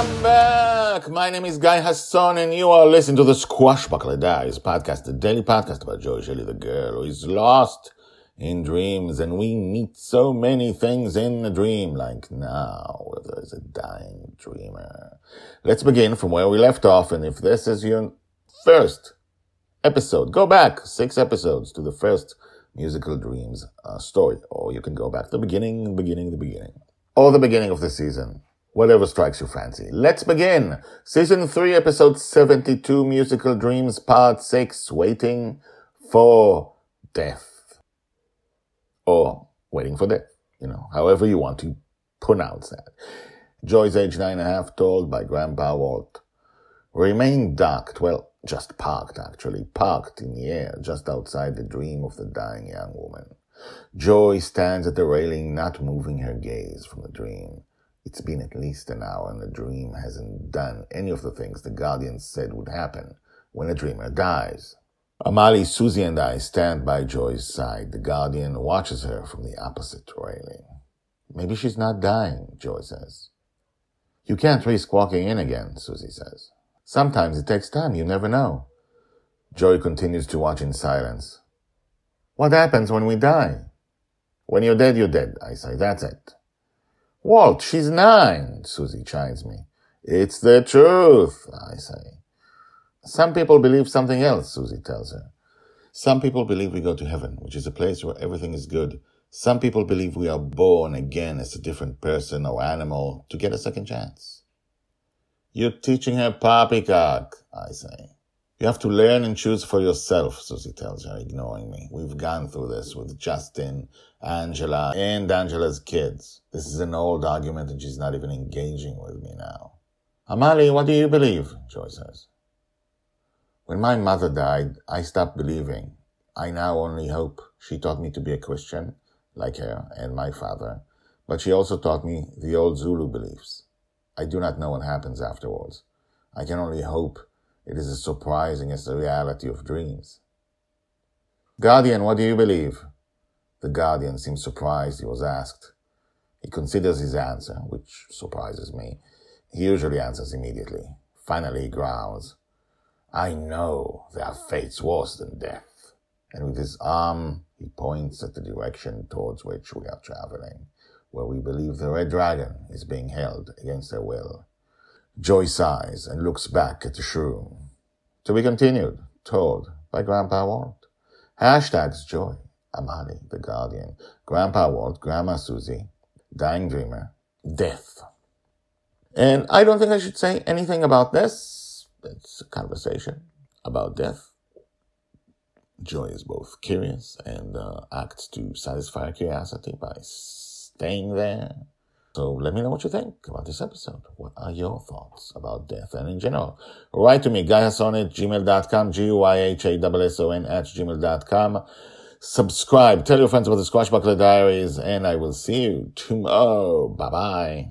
Welcome back. My name is Guy Hasson, and you are listening to the Squashbuckler Diaries podcast, the daily podcast about Joy Shelley, the girl who is lost in dreams, and we meet so many things in a dream, like now, where there's a dying dreamer. Let's begin from where we left off, and if this is your first episode, go back six episodes to the first musical dreams uh, story, or you can go back to the beginning, beginning, the beginning, or the beginning of the season. Whatever strikes your fancy. Let's begin. Season 3, episode 72, Musical Dreams, part 6, Waiting for Death. Or Waiting for Death, you know, however you want to pronounce that. Joy's age nine and a half, told by Grandpa Walt. Remained docked, well, just parked actually, parked in the air just outside the dream of the dying young woman. Joy stands at the railing, not moving her gaze from the dream. It's been at least an hour and the dream hasn't done any of the things the guardians said would happen when a dreamer dies. Amali, Susie, and I stand by Joy's side. The guardian watches her from the opposite railing. Maybe she's not dying, Joy says. You can't risk walking in again, Susie says. Sometimes it takes time, you never know. Joy continues to watch in silence. What happens when we die? When you're dead, you're dead, I say. That's it. Walt, she's nine, Susie chides me. It's the truth, I say. Some people believe something else, Susie tells her. Some people believe we go to heaven, which is a place where everything is good. Some people believe we are born again as a different person or animal to get a second chance. You're teaching her poppycock, I say. You have to learn and choose for yourself, Susie tells her, ignoring me. We've gone through this with Justin, Angela, and Angela's kids. This is an old argument and she's not even engaging with me now. Amali, what do you believe? Joy says. When my mother died, I stopped believing. I now only hope. She taught me to be a Christian, like her and my father, but she also taught me the old Zulu beliefs. I do not know what happens afterwards. I can only hope it is as surprising as the reality of dreams. Guardian, what do you believe? The guardian seems surprised he was asked. He considers his answer, which surprises me. He usually answers immediately. Finally, he growls, I know there are fates worse than death. And with his arm, he points at the direction towards which we are traveling, where we believe the red dragon is being held against her will. Joy sighs and looks back at the shroom. To be continued, told by Grandpa Walt. Hashtags Joy, Amali, the Guardian, Grandpa Walt, Grandma Susie, Dying Dreamer, Death. And I don't think I should say anything about this. It's a conversation about death. Joy is both curious and uh, acts to satisfy curiosity by staying there so let me know what you think about this episode. What are your thoughts about death and in general? Write to me, guyhasson at gmail.com, G-Y-H-A-S-S-O-N at gmail.com. Subscribe, tell your friends about the Squashbuckler Diaries, and I will see you tomorrow. Bye bye.